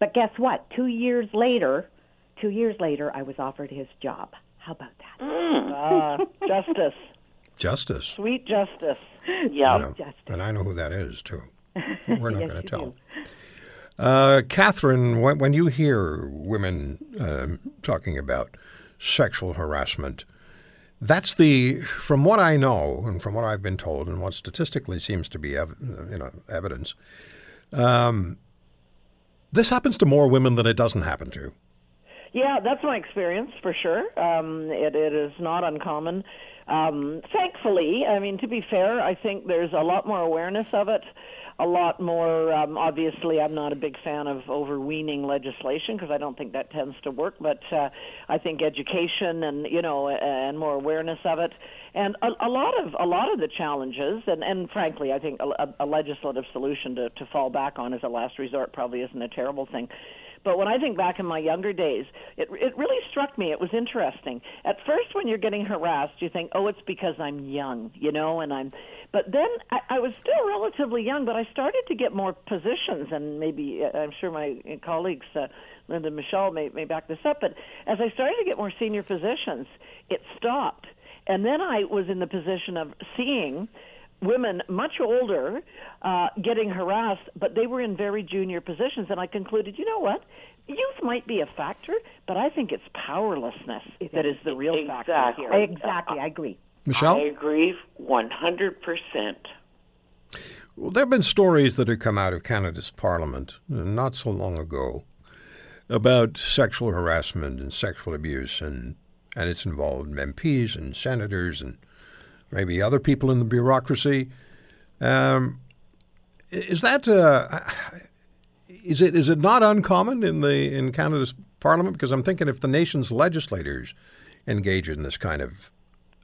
But guess what? Two years later, two years later, I was offered his job. How about that? Ah, [laughs] justice. Justice. Sweet justice. Yeah. Yeah. Justice. And I know who that is, too. We're not [laughs] Yes, going to tell. do. Uh, Catherine, when, when you hear women um, talking about sexual harassment, that's the, from what I know and from what I've been told and what statistically seems to be ev- you know, evidence, um, this happens to more women than it doesn't happen to. Yeah, that's my experience for sure. Um, it, it is not uncommon. Um, thankfully, I mean, to be fair, I think there's a lot more awareness of it. A lot more, um, obviously, I'm not a big fan of overweening legislation because I don't think that tends to work. But uh, I think education and you know and more awareness of it, and a, a lot of a lot of the challenges, and, and frankly, I think a, a legislative solution to, to fall back on as a last resort probably isn't a terrible thing. But when I think back in my younger days, it it really struck me. It was interesting. At first, when you're getting harassed, you think, "Oh, it's because I'm young," you know, and I'm. But then I, I was still relatively young, but I started to get more positions, and maybe uh, I'm sure my colleagues, uh, Linda Michelle, may may back this up. But as I started to get more senior positions, it stopped, and then I was in the position of seeing women much older uh, getting harassed, but they were in very junior positions. And I concluded, you know what? Youth might be a factor, but I think it's powerlessness that is the real factor here. Exactly, I agree. Michelle? I agree 100%. Well, there have been stories that have come out of Canada's Parliament uh, not so long ago about sexual harassment and sexual abuse, and, and it's involved MPs and senators and maybe other people in the bureaucracy. Um, is that uh, is it is it not uncommon in the in Canada's Parliament? Because I'm thinking if the nation's legislators engage in this kind of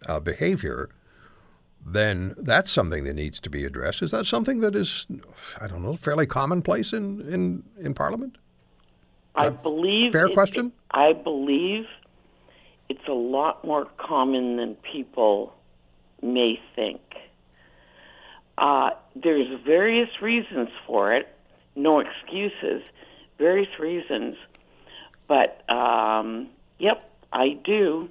uh, behavior, then that's something that needs to be addressed. Is that something that is, I don't know, fairly commonplace in, in, in Parliament? I believe. fair it- question? I believe it's a lot more common than people may think. Uh, there's various reasons for it, no excuses, various reasons. But um, yep, I do.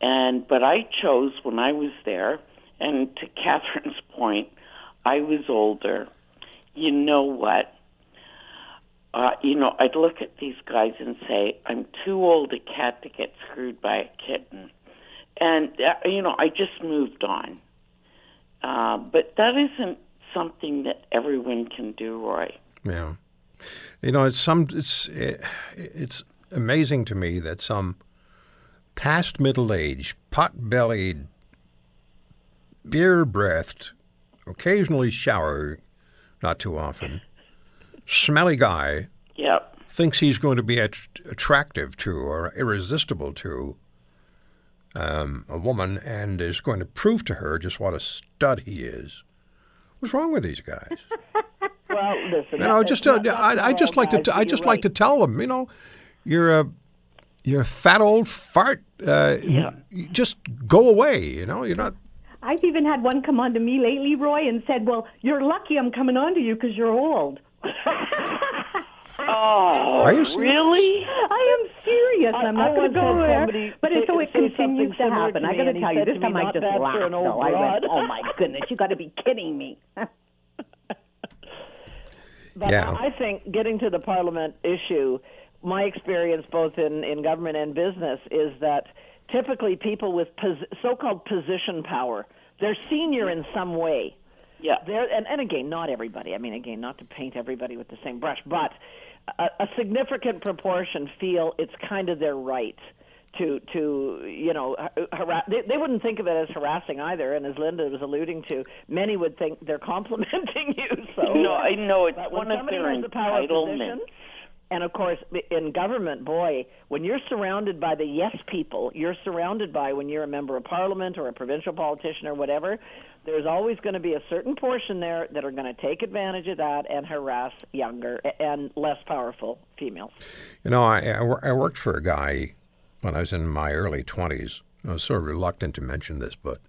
And but I chose when I was there, and to [laughs] Catherine's point, I was older. You know what? Uh, you know, I'd look at these guys and say, I'm too old a cat to get screwed by a kitten. And, uh, you know, I just moved on. Uh, but that isn't something that everyone can do, Roy. Yeah. You know, it's some it's it's amazing to me that some past middle age, pot bellied, beer breathed, occasionally shower, not too often, smelly guy yep. thinks he's going to be at- attractive to or irresistible to um, a woman and is going to prove to her just what a stud he is. What's wrong with these guys? [laughs] well, listen. You know, just uh, I, I just like to t- I just like to tell them, you know, you're a you're a fat old fart. Uh, Yeah. Just go away. You know, you're not. I've even had one come on to me lately, Roy, and said, "Well, you're lucky I'm coming on to you because you're old." [laughs] Oh, Are you serious? really? I am serious. and I'm not going to go had there. somebody But it, so it continues to happen. to I me, got to tell you, said this to time I just bad laughed. an though. I went, "Oh my goodness, you got to be kidding me." [laughs] But Yeah. I think getting to the parliament issue, my experience both in, in government and business is that typically people with pos- so-called position power, they're senior in some way. Yeah. There and, and again, not everybody. I mean, again, not to paint everybody with the same brush, but a, a significant proportion feel it's kind of their right to to you know harass. They, they wouldn't think of it as harassing either. And as Linda was alluding to, many would think they're [laughs] complimenting you. So No, I know it's one of their has the power entitlements. and of course, in government, boy, when you're surrounded by the yes people, you're surrounded by when you're a member of parliament or a provincial politician or whatever, there's always going to be a certain portion there that are going to take advantage of that and harass younger and less powerful females. You know, I, I worked for a guy when I was in my early 20s. I was sort of reluctant to mention this, but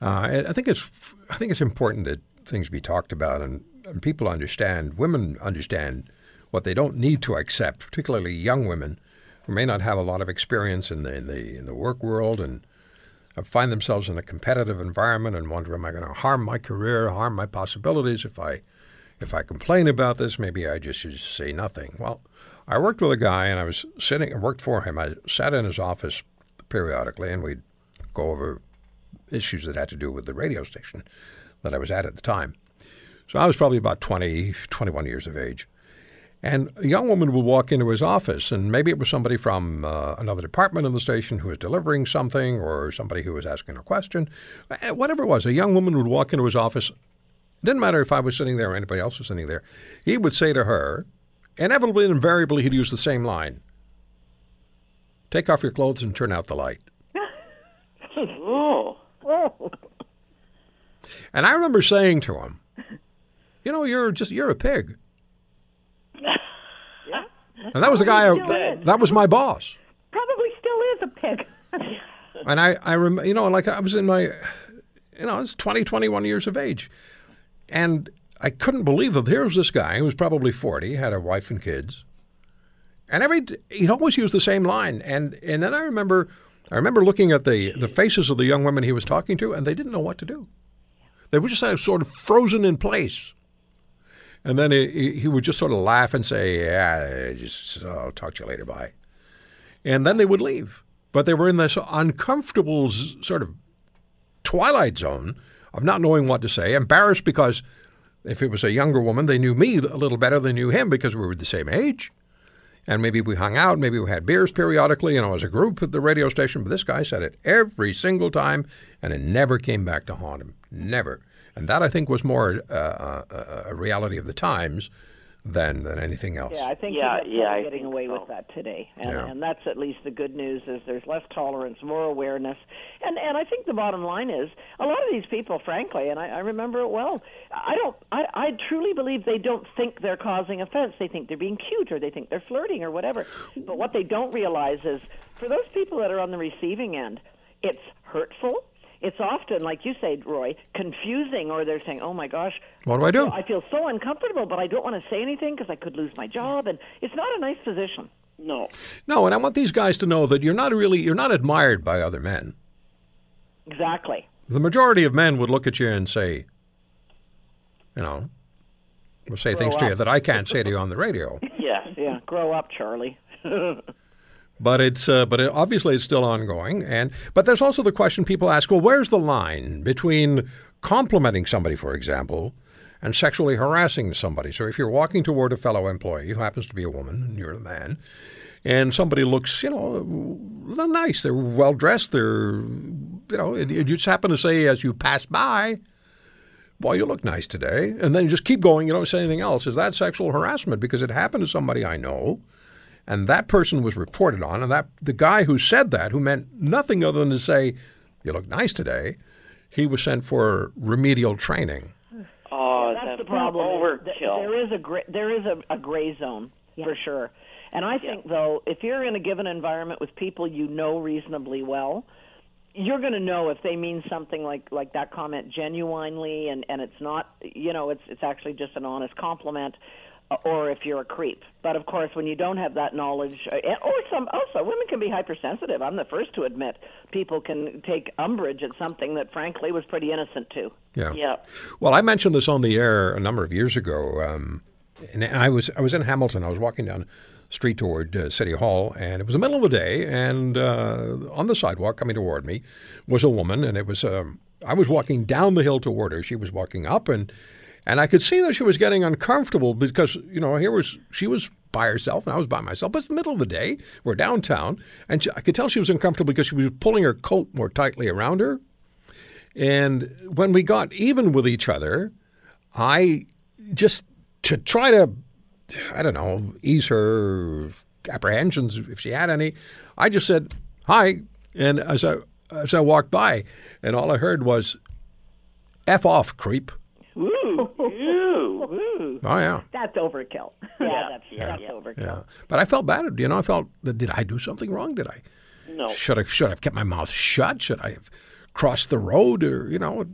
uh, I, think it's I think it's important that things be talked about and, and people understand. Women understand what they don't need to accept, particularly young women who may not have a lot of experience in the in the in the work world and find themselves in a competitive environment and wonder, am I going to harm my career, harm my possibilities if I if I complain about this? Maybe I just should say nothing. Well, I worked with a guy and I was sitting and worked for him. I sat in his office periodically and we'd go over issues that had to do with the radio station that I was at at the time. So I was probably about 20, 21 years of age. And a young woman would walk into his office, and maybe it was somebody from uh, another department in the station who was delivering something or somebody who was asking a question. Uh, Whatever it was, a young woman would walk into his office. It didn't matter if I was sitting there or anybody else was sitting there. He would say to her, inevitably and invariably, he'd use the same line Take off your clothes and turn out the light. Oh. [laughs] And I remember saying to him, "You know, you're just you're a pig." And that was the guy. I, that was my boss. Probably still is a pig. [laughs] And I, I rem, you know, like I was in my, you know, I was 20, 21 years of age, and I couldn't believe that here was this guy who was probably forty, had a wife and kids, and every he'd always use the same line. And and then I remember, I remember looking at the the faces of the young women he was talking to, and they didn't know what to do. They were just sort of frozen in place. And then he, he- would just sort of laugh and say, "Yeah, just I'll talk to you later, bye." And then they would leave. But they were in this uncomfortable sort of twilight zone of not knowing what to say, embarrassed because if it was a younger woman, they knew me a little better than knew him because we were the same age. And maybe we hung out, maybe we had beers periodically, you know, as a group at the radio station. But this guy said it every single time, and it never came back to haunt him. Never. And that, I think, was more uh, uh, a reality of the times than, than anything else. Yeah, I think Yeah, people yeah, are I getting think away so. with that today, and, Yeah. and that's at least the good news. Is there's less tolerance, more awareness, and and I think the bottom line is a lot of these people, frankly, and I, I remember it well. I don't, I, I truly believe they don't think they're causing offense. They think they're being cute, or they think they're flirting, or whatever. But what they don't realize is, for those people that are on the receiving end, it's hurtful. It's often, like you say, Roy, confusing, or they're saying, "Oh my gosh, what do I do? I feel so uncomfortable, but I don't want to say anything because I could lose my job," and it's not a nice position. No. No, and I want these guys to know that you're not really you're not admired by other men. Exactly. The majority of men would look at you and say, you know, will say Grow things to you that I can't say to you on the radio. [laughs] Yes. Yeah, grow up, Charlie. [laughs] But it's uh, but it, obviously it's still ongoing, and but there's also the question people ask: Well, where's the line between complimenting somebody, for example, and sexually harassing somebody? So if you're walking toward a fellow employee who happens to be a woman and you're the man, and somebody looks, you know, nice, they're well dressed, they're, you know, and you just happen to say as you pass by, "Boy, you look nice today," and then you just keep going. You don't say anything else. Is that sexual harassment? Because it happened to somebody I know and that person was reported on, and that the guy who said that, who meant nothing other than to say, "You look nice today," he was sent for remedial training. Oh, that's, that's the problem. Overkill. There is a gray, there is a, a gray zone for sure. And I think though, if you're in a given environment with people you know reasonably well, you're going to know if they mean something like like that comment genuinely, and and it's not, you know, it's it's actually just an honest compliment. Uh, Or if you're a creep, but of course, when you don't have that knowledge, uh, or some also women can be hypersensitive. I'm the first to admit people can take umbrage at something that, frankly, was pretty innocent too. Yeah. Yeah. Well, I mentioned this on the air a number of years ago, um, and I was I was in Hamilton. I was walking down street toward uh, City Hall, and it was the middle of the day, and uh, on the sidewalk coming toward me was a woman, and it was um, I was walking down the hill toward her. She was walking up, and and I could see that she was getting uncomfortable because you know here was she was by herself and I was by myself. But it's the middle of the day. We're downtown, and she, I could tell she was uncomfortable because she was pulling her coat more tightly around her. And when we got even with each other, I just to try to, I don't know, ease her apprehensions if she had any, I just said hi. And as I as I walked by, and all I heard was, "F off, creep." Ooh. Ooh. Oh yeah, That's overkill. [laughs] Yeah, that's yeah, that's yeah. overkill. yeah. But I felt bad. You know, I felt did I do something wrong? Did I? No. Should I should I have kept my mouth shut? Should I have crossed the road? Or you know,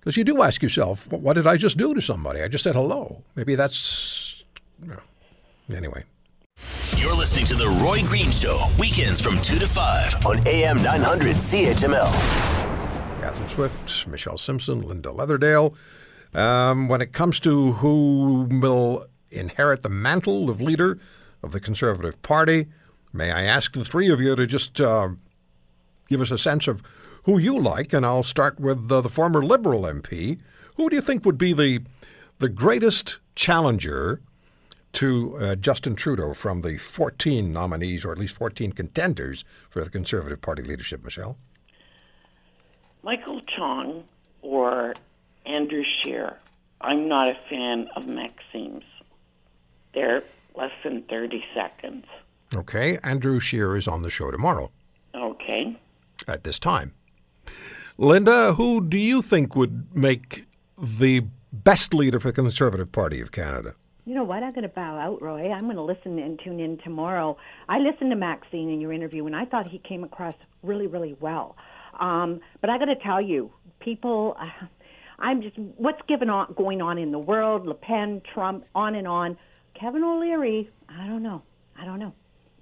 because you do ask yourself, what, what did I just do to somebody? I just said hello. Maybe that's you know. anyway. You're listening to The Roy Green Show, weekends from 2 to 5 on AM 900 CHML. Catherine Swift, Michelle Simson, Linda Leatherdale. Um, when it comes to who will inherit the mantle of leader of the Conservative Party, may I ask the three of you to just uh, give us a sense of who you like, and I'll start with uh, the former Liberal MP. Who do you think would be the the greatest challenger to uh, Justin Trudeau from the 14 nominees, or at least 14 contenders for the Conservative Party leadership, Michelle? Michael Chong or Andrew Scheer. I'm not a fan of Maxime's. They're less than 30 seconds. Okay, Andrew Scheer is on the show tomorrow Okay. at this time. Linda, who do you think would make the best leader for the Conservative Party of Canada? You know what? I'm going to bow out, Roy. I'm going to listen and tune in tomorrow. I listened to Maxime in your interview, and I thought he came across really, really well. Um, but I got to tell you, people, uh, I'm just what's given on, going on in the world, Le Pen, Trump, on and on. Kevin O'Leary, I don't know. I don't know.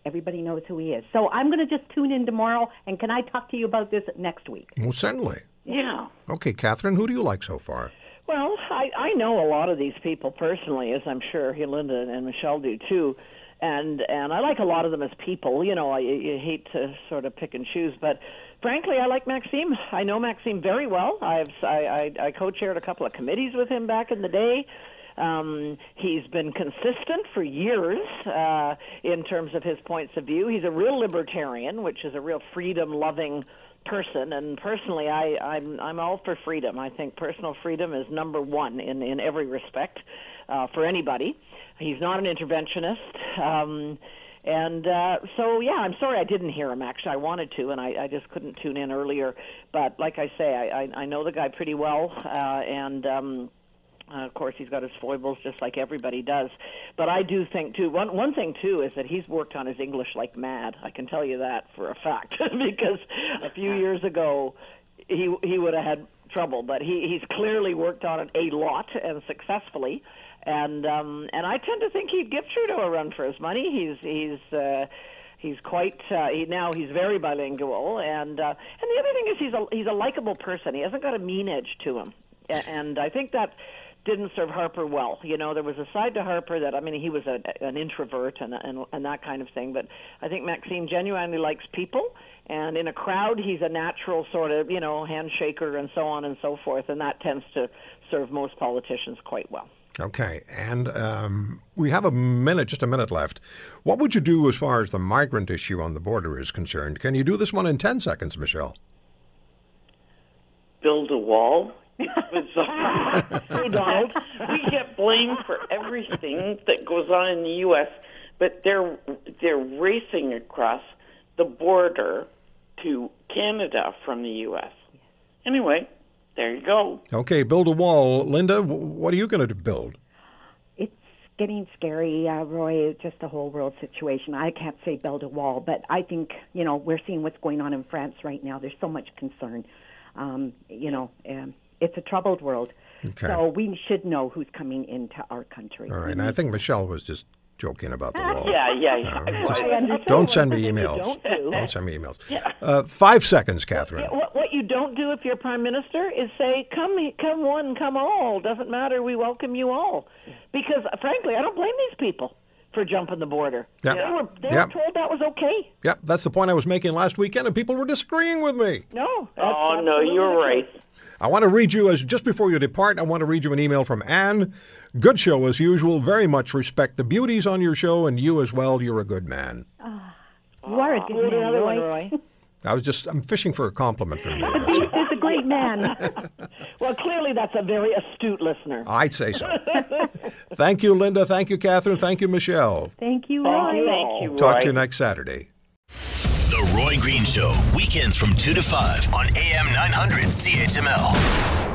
Everybody knows who he is. So I'm going to just tune in tomorrow, and can I talk to you about this next week? Well, certainly. Yeah. Okay, Catherine, who do you like so far? Well, I, I know a lot of these people personally, as I'm sure Linda and Michelle do too, and and I like a lot of them as people. You know, I, you hate to sort of pick and choose, but frankly, I like Maxime. I know Maxime very well. I've I, I, I co-chaired a couple of committees with him back in the day. Um, he's been consistent for years uh, in terms of his points of view. He's a real libertarian, which is a real freedom-loving person. And personally, I, I'm I'm all for freedom. I think personal freedom is number one in in every respect uh, for anybody. He's not an interventionist. Um, and uh, so, yeah, I'm sorry I didn't hear him. Actually, I wanted to, and I, I just couldn't tune in earlier. But like I say, I, I, I know the guy pretty well, uh, and um, uh, of course, he's got his foibles just like everybody does. But I do think too. One one thing too is that he's worked on his English like mad. I can tell you that for a fact [laughs] because a few years ago he he would have had trouble. But he he's clearly worked on it a lot and successfully. And um, and I tend to think he'd give Trudeau a run for his money. He's he's. Uh, He's quite uh, he, now. He's very bilingual, and uh, and the other thing is he's a he's a likable person. He hasn't got a mean edge to him, and I think that didn't serve Harper well. You know, there was a side to Harper that I mean, he was a, an introvert and, and and that kind of thing. But I think Maxime genuinely likes people, and in a crowd, he's a natural sort of you know handshaker and so on and so forth, and that tends to serve most politicians quite well. Okay, and um, we have a minute, just a minute left. What would you do as far as the migrant issue on the border is concerned? Can you do this one in 10 seconds, Michelle? Build a wall. [laughs] Bizarre. [laughs] Donald. We get blamed for everything that goes on in the U.S., but they're they're racing across the border to Canada from the U.S. Anyway, there you go. Okay, build a wall. Linda, what are you going to build? It's getting scary, uh, Roy. Just the whole world situation. I can't say build a wall, but I think you know we're seeing what's going on in France right now. There's so much concern. Um, you know, um, it's a troubled world. Okay. So we should know who's coming into our country. All right, and I think Michelle was just joking about the [laughs] wall. Yeah, yeah, yeah. Uh, just, don't send me emails. Don't, do. don't, send me emails. Yeah. Uh, five seconds, Catherine. What, what, you don't do if you're prime minister is say, "Come, come one, come all." Doesn't matter. We welcome you all. Because frankly, I don't blame these people for jumping the border. Yep. They were, they yep. were told that was okay. Yep, that's the point I was making last weekend, and people were disagreeing with me. No. Oh no, you're right. I want to read you as just before you depart. I want to read you an email from Anne. Good show as usual. Very much respect the beauties on your show, and you as well. You're a good man. Oh, you are a good man, Roy. Roy. I was just I'm fishing for a compliment from you. He's a great man. [laughs] well, clearly that's a very astute listener. I'd say so. Thank you, Linda. Thank you, Catherine. Thank you, Michelle. Thank you, Roy. Thank you, Roy. Talk to you next Saturday. The Roy Green Show, weekends from 2 to 5 on AM 900 CHML.